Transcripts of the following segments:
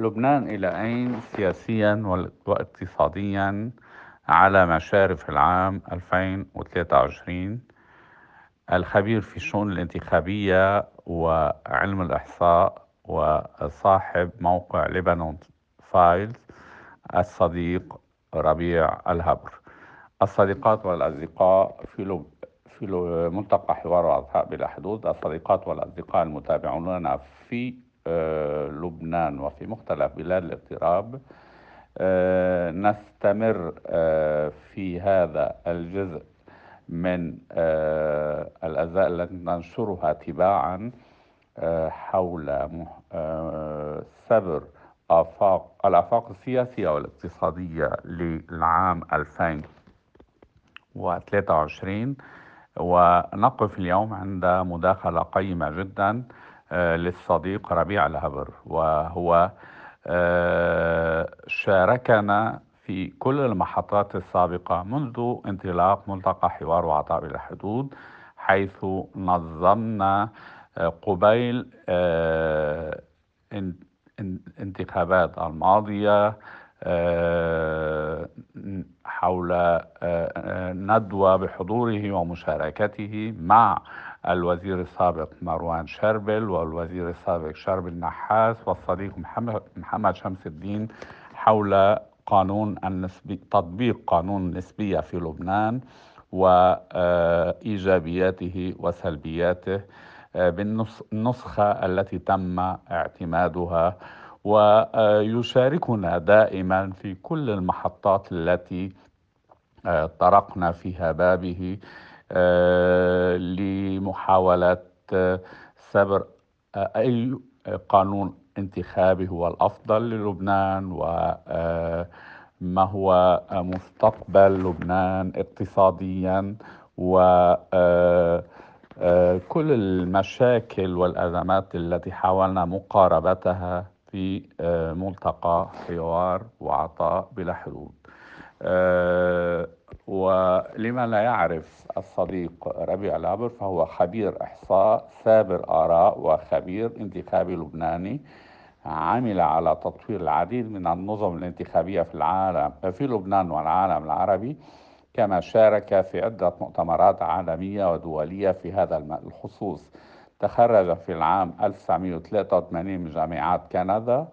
لبنان إلى أين سياسيا واقتصاديا على مشارف العام 2023 الخبير في الشؤون الانتخابية وعلم الإحصاء وصاحب موقع لبنان فايلز الصديق ربيع الهبر. الصديقات والأصدقاء في لب... في ملتقى حوار الأصحاب بلا حدود. الصديقات والأصدقاء المتابعون لنا في لبنان وفي مختلف بلاد الاغتراب آه، نستمر آه، في هذا الجزء من الأجزاء التي ننشرها تباعا حول سبر آفاق الآفاق السياسية والاقتصادية للعام 2023 ونقف اليوم عند مداخلة قيمة جدا. آه، للصديق ربيع الهبر وهو آه، شاركنا في كل المحطات السابقة منذ انطلاق ملتقى حوار وعطاء بلا حدود حيث نظمنا آه، قبيل الانتخابات الماضية حول ندوة بحضوره ومشاركته مع الوزير السابق مروان شربل والوزير السابق شربل نحاس والصديق محمد, شمس الدين حول قانون النسبي تطبيق قانون النسبية في لبنان وإيجابياته وسلبياته بالنسخة التي تم اعتمادها. ويشاركنا دائما في كل المحطات التي طرقنا فيها بابه آه، لمحاولة آه، سبر آه، أي قانون انتخابي هو الأفضل للبنان وما هو مستقبل لبنان اقتصاديا و كل المشاكل والأزمات التي حاولنا مقاربتها في ملتقى حوار وعطاء بلا حدود. ولمن لا يعرف الصديق ربيع العبر فهو خبير إحصاء سابر آراء وخبير انتخابي لبناني عمل على تطوير العديد من النظم الانتخابية في العالم في لبنان والعالم العربي كما شارك في عدة مؤتمرات عالمية ودولية في هذا الخصوص. تخرج في العام 1983 من جامعات كندا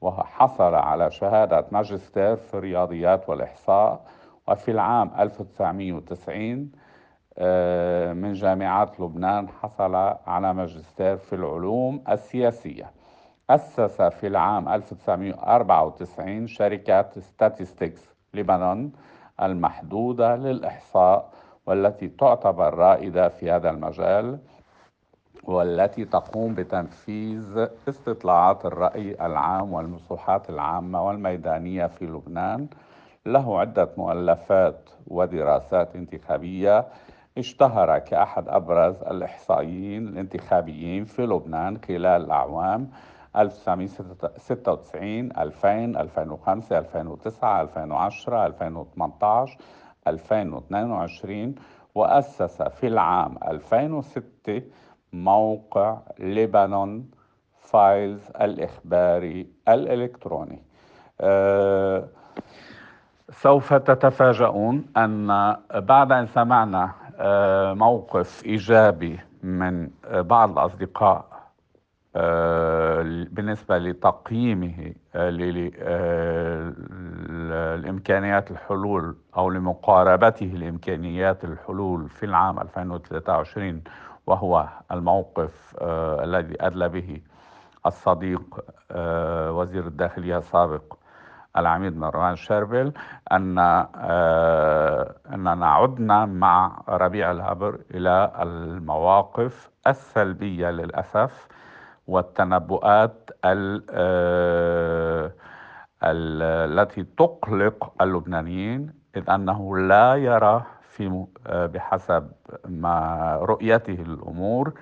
وحصل على شهادة ماجستير في الرياضيات والإحصاء. وفي العام 1990 آه، من جامعات لبنان حصل على ماجستير في العلوم السياسية. أسس في العام 1994 شركة ستاتستكس لبنان المحدودة للإحصاء والتي تعتبر رائدة في هذا المجال والتي تقوم بتنفيذ استطلاعات الرأي العام والمسوحات العامة والميدانية في لبنان. له عدة مؤلفات ودراسات انتخابية اشتهر كأحد أبرز الإحصائيين الانتخابيين في لبنان خلال الأعوام 1996 2000 2005 2009 2010 2018 2022 وأسس في العام 2006 موقع لبنان فايلز الإخباري الإلكتروني. أه سوف تتفاجؤون أن بعد أن سمعنا آه، موقف إيجابي من بعض الأصدقاء آه، بالنسبة لتقييمه آه، لإمكانيات الحلول أو لمقاربته لإمكانيات الحلول في العام 2023 وهو الموقف الذي أدلى به الصديق وزير الداخلية السابق العميد مروان شربل أن آه، أننا عدنا مع ربيع الهبر إلى المواقف السلبية للأسف والتنبؤات آه، التي تقلق اللبنانيين إذ أنه لا يرى في آه، بحسب ما رؤيته للأمور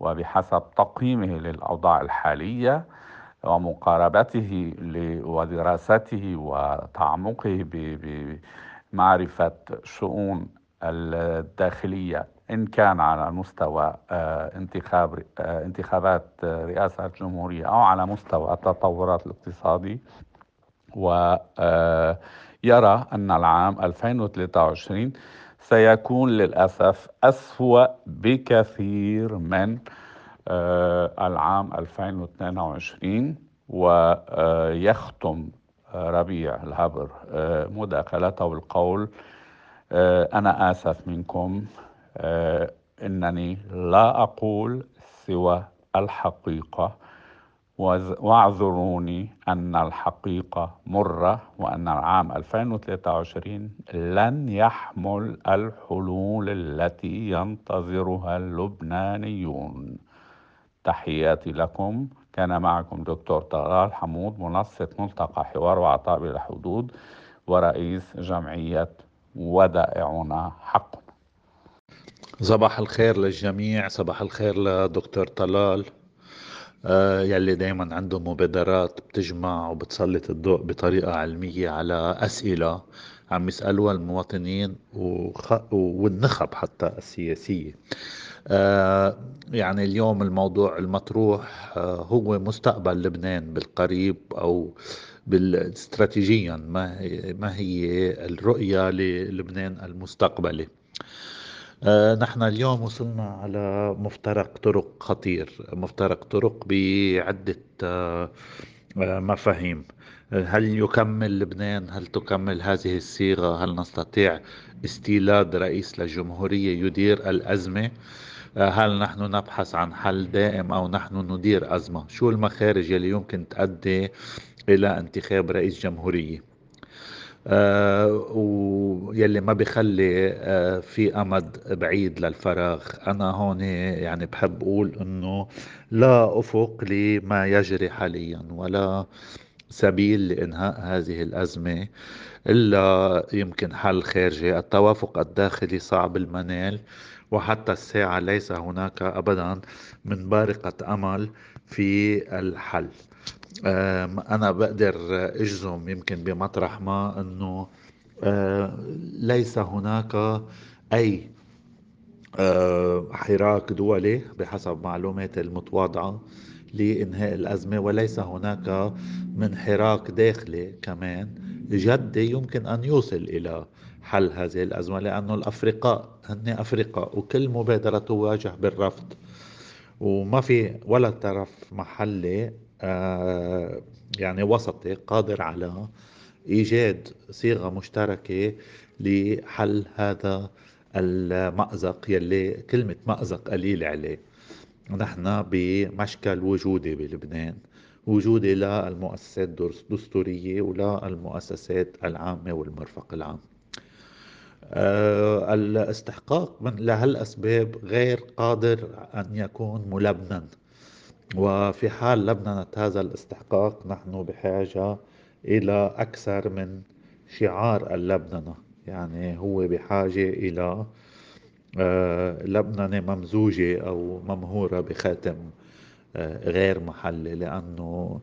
وبحسب تقييمه للأوضاع الحالية ومقاربته ودراسته وتعمقه بمعرفة شؤون الداخلية. إن كان على مستوى انتخاب انتخابات رئاسة الجمهورية أو على مستوى التطورات الاقتصادي ويرى أن العام 2023 سيكون للأسف أسوأ بكثير من العام 2022 ويختم ربيع الهبر مداخلته بالقول أنا آسف منكم إنني لا أقول سوى الحقيقة واعذروني أن الحقيقة مرة وأن العام 2023 لن يحمل الحلول التي ينتظرها اللبنانيون. تحياتي لكم. كان معكم دكتور طلال حمود منسق ملتقى حوار وعطاء بلا حدود ورئيس جمعية ودائعنا حق صباح الخير للجميع صباح الخير لدكتور طلال. آه يلي دايما عنده مبادرات بتجمع وبتسلط الضوء بطريقة علمية على أسئلة عم يسألوها المواطنين. والنخب حتى السياسية. يعني اليوم الموضوع المطروح آه هو مستقبل لبنان بالقريب أو بالاستراتيجيا ما ما هي الرؤية للبنان المستقبلي. آه، نحن اليوم وصلنا على مفترق طرق خطير مفترق طرق بعدة آه، آه، مفاهيم. هل يكمل لبنان؟ هل تكمل هذه الصيغة؟ هل نستطيع استيلاد رئيس للجمهورية يدير الأزمة؟ هل نحن نبحث عن حل دائم أو نحن ندير أزمة؟ شو المخارج اللي يمكن تؤدي إلى انتخاب رئيس جمهورية؟ آه ويلي ما بخلي آه في أمد بعيد للفراغ. أنا هون يعني بحب أقول إنه لا أفق لما يجري حاليا ولا سبيل لإنهاء هذه الأزمة إلا يمكن حل خارجي. التوافق الداخلي صعب المنال. وحتى الساعة ليس هناك ابدا من بارقة أمل في الحل. أنا بقدر أجزم يمكن بمطرح ما إنه ليس هناك أي حراك دولي بحسب معلوماتي المتواضعة لإنهاء الأزمة وليس هناك من حراك داخلي كمان جدي يمكن أن يوصل إلى حل هذه الأزمة لأنه الافرقاء هن افرقاء وكل مبادرة تواجه بالرفض. وما في ولا طرف محلي آه، يعني وسطي قادر على إيجاد صيغة مشتركة لحل هذا المأزق يلي كلمة مأزق قليل عليه. نحن بمشكل وجودي بلبنان وجودي للمؤسسات الدستورية ولا المؤسسات العامة والمرفق العام. الاستحقاق من لهالأسباب غير قادر أن يكون ملبنا. وفي حال لبنة هذا الاستحقاق نحن بحاجة إلى أكثر من شعار اللبننة يعني هو بحاجة إلى آه، لبننة ممزوجة أو ممهورة بخاتم آه، غير محلي لأنه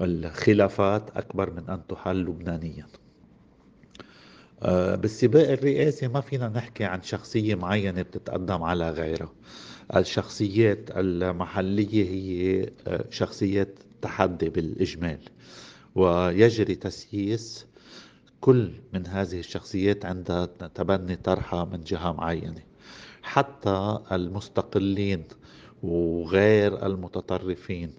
الخلافات أكبر من أن تحل لبنانيا. آه، بالسباق الرئاسي ما فينا نحكي عن شخصية معينة بتتقدم على غيرها. الشخصيات المحلية هي آه، شخصيات تحدي بالإجمال ويجري تسييس كل من هذه الشخصيات عند تبني طرحها من جهة معينة. حتى المستقلين وغير المتطرفين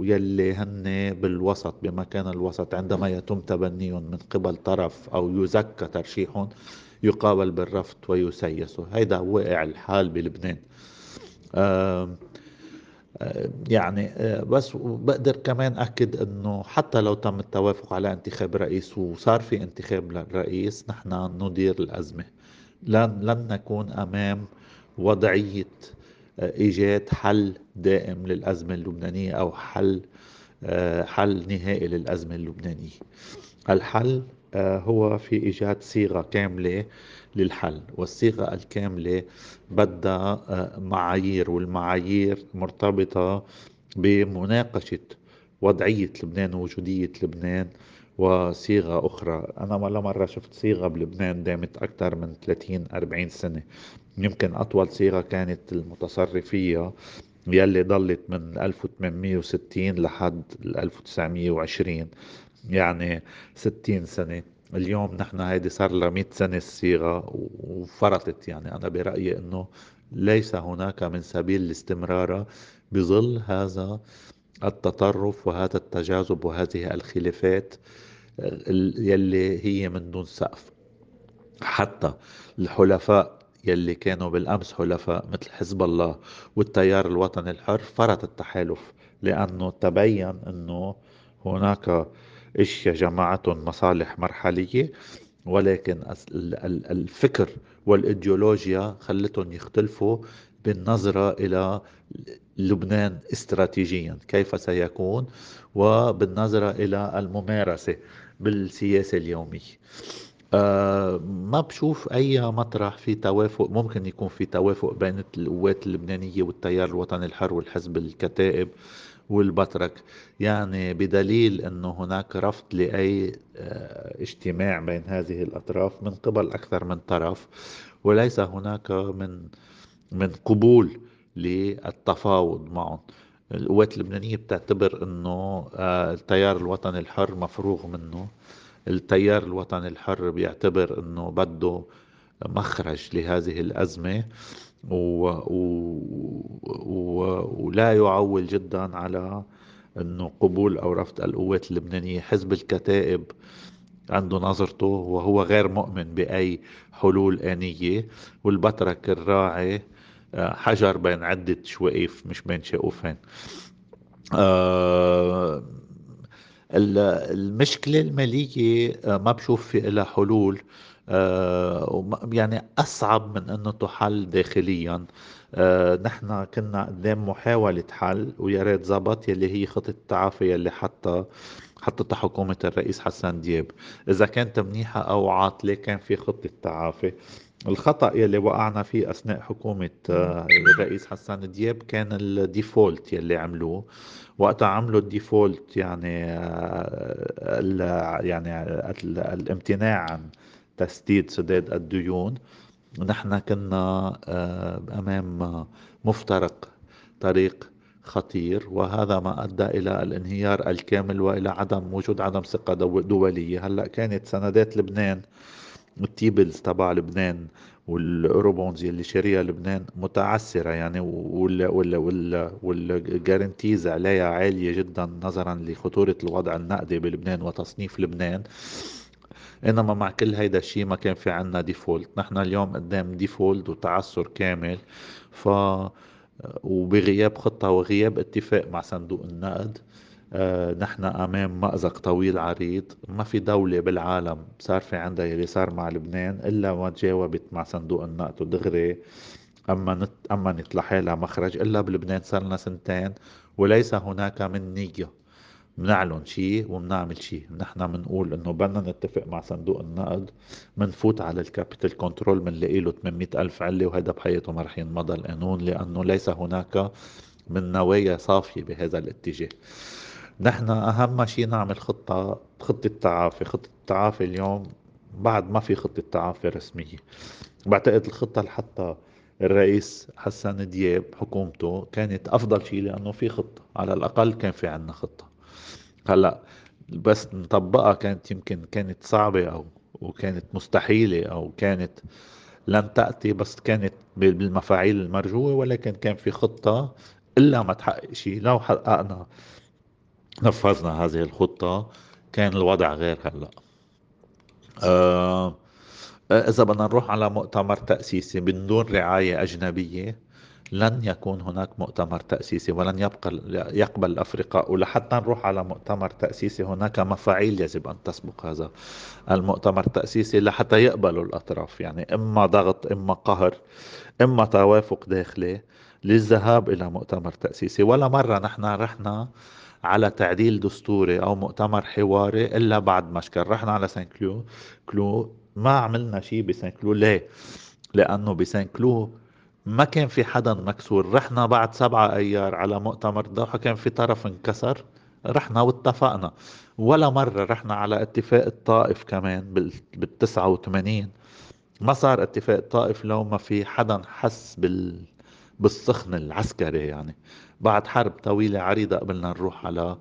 ويلي هن بالوسط بمكان الوسط عندما يتم تبنيهم من قبل طرف أو يزكى ترشيحهم يقابل بالرفض ويسيس هيدا واقع الحال بلبنان. يعني آه، بس بقدر كمان أكد أنه حتى لو تم التوافق على انتخاب رئيس وصار في انتخاب للرئيس نحن ندير الأزمة. لن, لن نكون أمام وضعية إيجاد حل دائم للأزمة اللبنانية أو حل آه، حل نهائي للأزمة اللبنانية. الحل آه، هو في إيجاد صيغة كاملة للحل والصيغة الكاملة بدها آه، معايير والمعايير مرتبطة بمناقشة وضعية لبنان ووجودية لبنان وصيغة أخرى. أنا ولا مرة شفت صيغة بلبنان دامت أكثر من 30-40 سنة. يمكن أطول صيغة كانت المتصرفية يلي ضلت من 1860 لحد 1920 يعني 60 سنة. اليوم نحن هيدي صار لها 100 سنة الصيغة وفرطت. يعني أنا برأيي أنه ليس هناك من سبيل الاستمرار بظل هذا التطرف وهذا التجاذب وهذه الخلافات يلي هي من دون سقف. حتى الحلفاء يلي كانوا بالأمس حلفاء مثل حزب الله والتيار الوطني الحر فرط التحالف لأنه تبين أنه هناك إشياء جماعتهم مصالح مرحلية ولكن الفكر والإيديولوجيا خلتهم يختلفوا بالنظرة إلى لبنان استراتيجيا كيف سيكون وبالنظرة إلى الممارسة. بالسياسة اليومية. أه ما بشوف أي مطرح في توافق ممكن يكون في توافق بين القوات اللبنانية والتيار الوطني الحر والحزب الكتائب والبترك يعني بدليل أنه هناك رفض لأي آه، اجتماع بين هذه الأطراف من قبل أكثر من طرف وليس هناك من من قبول للتفاوض معهم. القوات اللبنانية بتعتبر أنه آه، التيار الوطني الحر مفروغ منه. التيار الوطني الحر بيعتبر أنه بده مخرج لهذه الأزمة و... و... و... ولا يعول جدا على إنه قبول أو رفض القوات اللبنانية. حزب الكتائب عنده نظرته وهو غير مؤمن بأي حلول آنية. والبترك الراعي حجر بين عدة شوائف مش بين شقوفين آه المشكلة المالية آه، ما بشوف في لها حلول. آه، يعني أصعب من أنه تحل داخليا. نحن كنا قدام محاولة حل ويا ريت زبط يلي هي خطة التعافي يلي حتى حطتها حكومة الرئيس حسن دياب. إذا كانت منيحة أو عاطلة كان في خطة تعافي الخطأ يلي وقعنا فيه أثناء حكومة آه، الرئيس حسن دياب كان ال default يلي عملوه. وقتها عملوا ال default يعني يعني الامتناع عن تسديد سداد الديون. نحن كنا آه، أمام مفترق طريق خطير. وهذا ما أدى إلى الانهيار الكامل وإلى عدم وجود عدم ثقة دولية. هلأ كانت سندات لبنان ال T-bills تبع لبنان وال Eurobonds اللي شاريها لبنان متعسرة يعني وال وال وال وال guarantees عليها عالية جدا نظرا لخطورة الوضع النقدي بلبنان وتصنيف لبنان. إنما مع كل هيدا الشيء ما كان في عنا default. نحن اليوم قدام default وتعثر كامل ف وبغياب خطة وغياب اتفاق مع صندوق النقد. نحن أمام مأزق طويل عريض ما في دولة بالعالم صار في عندها يلي صار مع لبنان إلا ما تجاوبت مع صندوق النقد ودغري. أما نت أما لحالها مخرج إلا بلبنان صار لنا سنتين وليس هناك من نية. بنعلن شيء وبنعمل شيء نحن بنقول إنه بدنا نتفق مع صندوق النقد بنفوت على ال capital control بنلاقي له 800 ألف علة وهذا بحياته ما رح ينمضى القانون لأنه ليس هناك من نوايا صافية بهذا الاتجاه. نحن أهم شيء نعمل خطة خطة تعافي خطة التعافي اليوم بعد ما في خطة تعافي رسمية. بعتقد الخطة اللي حتى الرئيس حسن دياب حكومته كانت أفضل شيء لأنه في خطة على الأقل كان في عنا خطة. هلأ بس نطبقها كانت يمكن كانت صعبة أو وكانت مستحيلة أو كانت لن تأتي بس كانت بالمفاعيل المرجوة ولكن كان في خطة إلا ما تحقق شيء لو حققنا نفذنا هذه الخطة كان الوضع غير هلأ. آه إذا بدنا نروح على مؤتمر تأسيسي من دون رعاية أجنبية لن يكون هناك مؤتمر تأسيسي ولن يبقى يقبل الأفرقاء ولحتى نروح على مؤتمر تأسيسي هناك مفاعيل يجب أن تسبق هذا المؤتمر التأسيسي لحتى يقبلوا الأطراف. يعني إما ضغط إما قهر إما توافق داخلي. للذهاب إلى مؤتمر تأسيسي. ولا مرة نحن رحنا على تعديل دستوري أو مؤتمر حواري إلا بعد مشكل. رحنا على سان كلو كلو. ما عملنا شيء بسان كلو. ليه؟ لأنه بسان كلو ما كان في حدا مكسور. رحنا بعد سبعة أيار على مؤتمر الدوحة كان في طرف انكسر. رحنا واتفقنا. ولا مرة رحنا على اتفاق الطائف كمان بال 89 ما صار اتفاق الطائف لو ما في حدا حس بال بالسخن العسكري يعني. بعد حرب طويلة عريضة قبلنا نروح على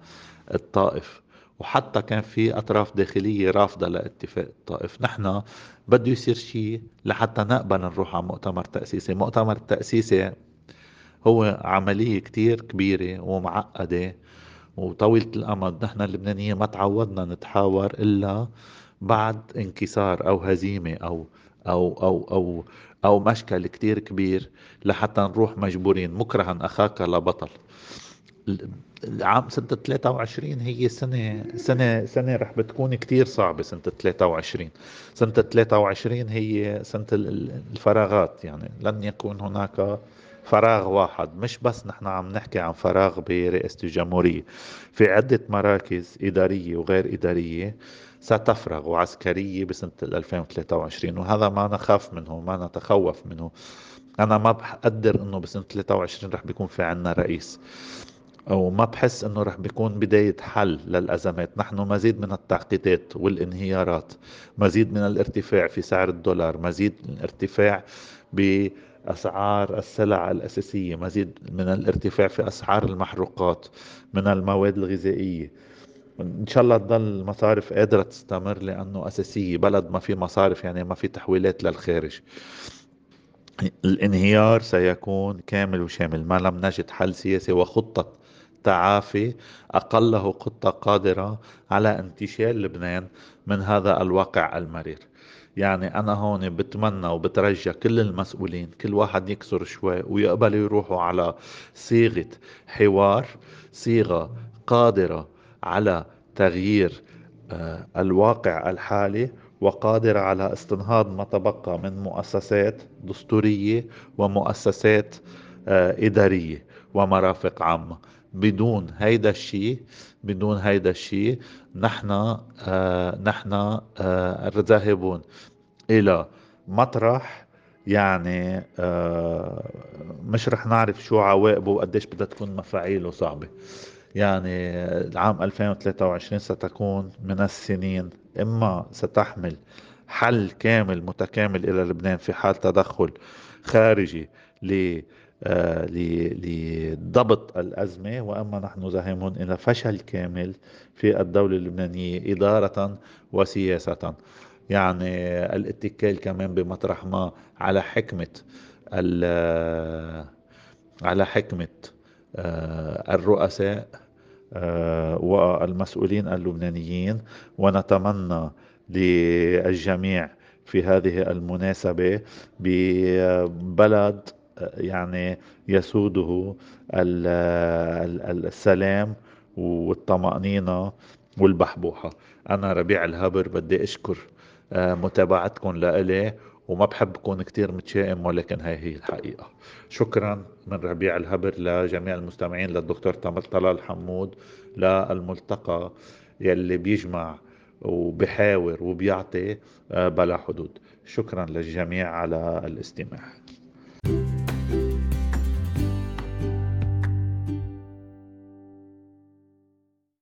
الطائف. وحتى كان في أطراف داخلية رافضة لاتفاق الطائف. نحن بده يصير شيء لحتى نقبل نروح على مؤتمر تأسيسي. مؤتمر التأسيسي هو عملية كتير كبيرة ومعقدة وطويلة الأمد. نحن اللبنانيين ما تعودنا نتحاور إلا بعد انكسار أو هزيمة أو أو أو أو أو مشكل كتير كبير لحتى نروح مجبورين. مكرها أخاك لبطل. العام سنة 23 هي سنة سنة سنة رح بتكون كتير صعبة سنة 23 سنة 23 هي سنة الفراغات. يعني لن يكون هناك فراغ واحد. مش بس نحن عم نحكي عن فراغ برئاسة الجمهورية. في عدة مراكز إدارية وغير إدارية ستفرغ وعسكرية بسنة 2023 وهذا ما نخاف منه ما نتخوف منه. أنا ما بقدر إنه بسنة 23 رح بيكون في عنا رئيس وما بحس إنه رح بيكون بداية حل للأزمات. نحن مزيد من التعقيدات والانهيارات مزيد من الارتفاع في سعر الدولار مزيد من الارتفاع بأسعار السلع الأساسية مزيد من الارتفاع في أسعار المحروقات من المواد الغذائية. ان شاء الله تضل المصارف قادرة تستمر لأنه أساسية بلد ما في مصارف يعني ما في تحويلات للخارج. الانهيار سيكون كامل وشامل ما لم نجد حل سياسي وخطة تعافي أقله خطة قادرة على انتشال لبنان من هذا الواقع المرير. يعني أنا هون بتمنى وبترجى كل المسؤولين كل واحد يكسر شوي ويقبلوا يروحوا على صيغة حوار صيغة قادرة على تغيير آه، الواقع الحالي وقادرة على استنهاض ما تبقى من مؤسسات دستورية ومؤسسات آه، إدارية ومرافق عامة. بدون هيدا الشيء بدون هيدا الشيء نحن آه نحن ذاهبون إلى مطرح يعني مش رح نعرف شو عواقبه وقديش بدها تكون مفاعيله صعبة. يعني العام 2023 ستكون من السنين إما ستحمل حل كامل متكامل إلى لبنان في حال تدخل خارجي آه، لضبط الأزمة وأما نحن زاهمون إلى فشل كامل في الدولة اللبنانية إدارة وسياسة. يعني الاتكال كمان بمطرح ما على حكمة على حكمة آه، الرؤساء آه، والمسؤولين اللبنانيين ونتمنى للجميع في هذه المناسبة ببلد آه، يعني يسوده السلام والطمأنينة والبحبوحة. أنا ربيع الهبر بدي أشكر متابعتكم لإلي وما بحب أكون كتير متشائم ولكن هاي هي الحقيقة. شكرا من ربيع الهبر لجميع المستمعين للدكتور طلال حمود للملتقى يلي بيجمع وبحاور وبيعطي آه، بلا حدود. شكرا للجميع على الاستماع.